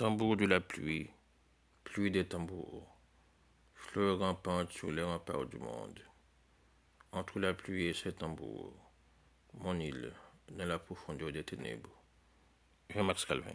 Tambour de la pluie, pluie des tambours, fleurs rampantes sur les remparts du monde. Entre la pluie et ses tambours, mon île dans la profondeur des ténèbres. Jean-Max Calvin.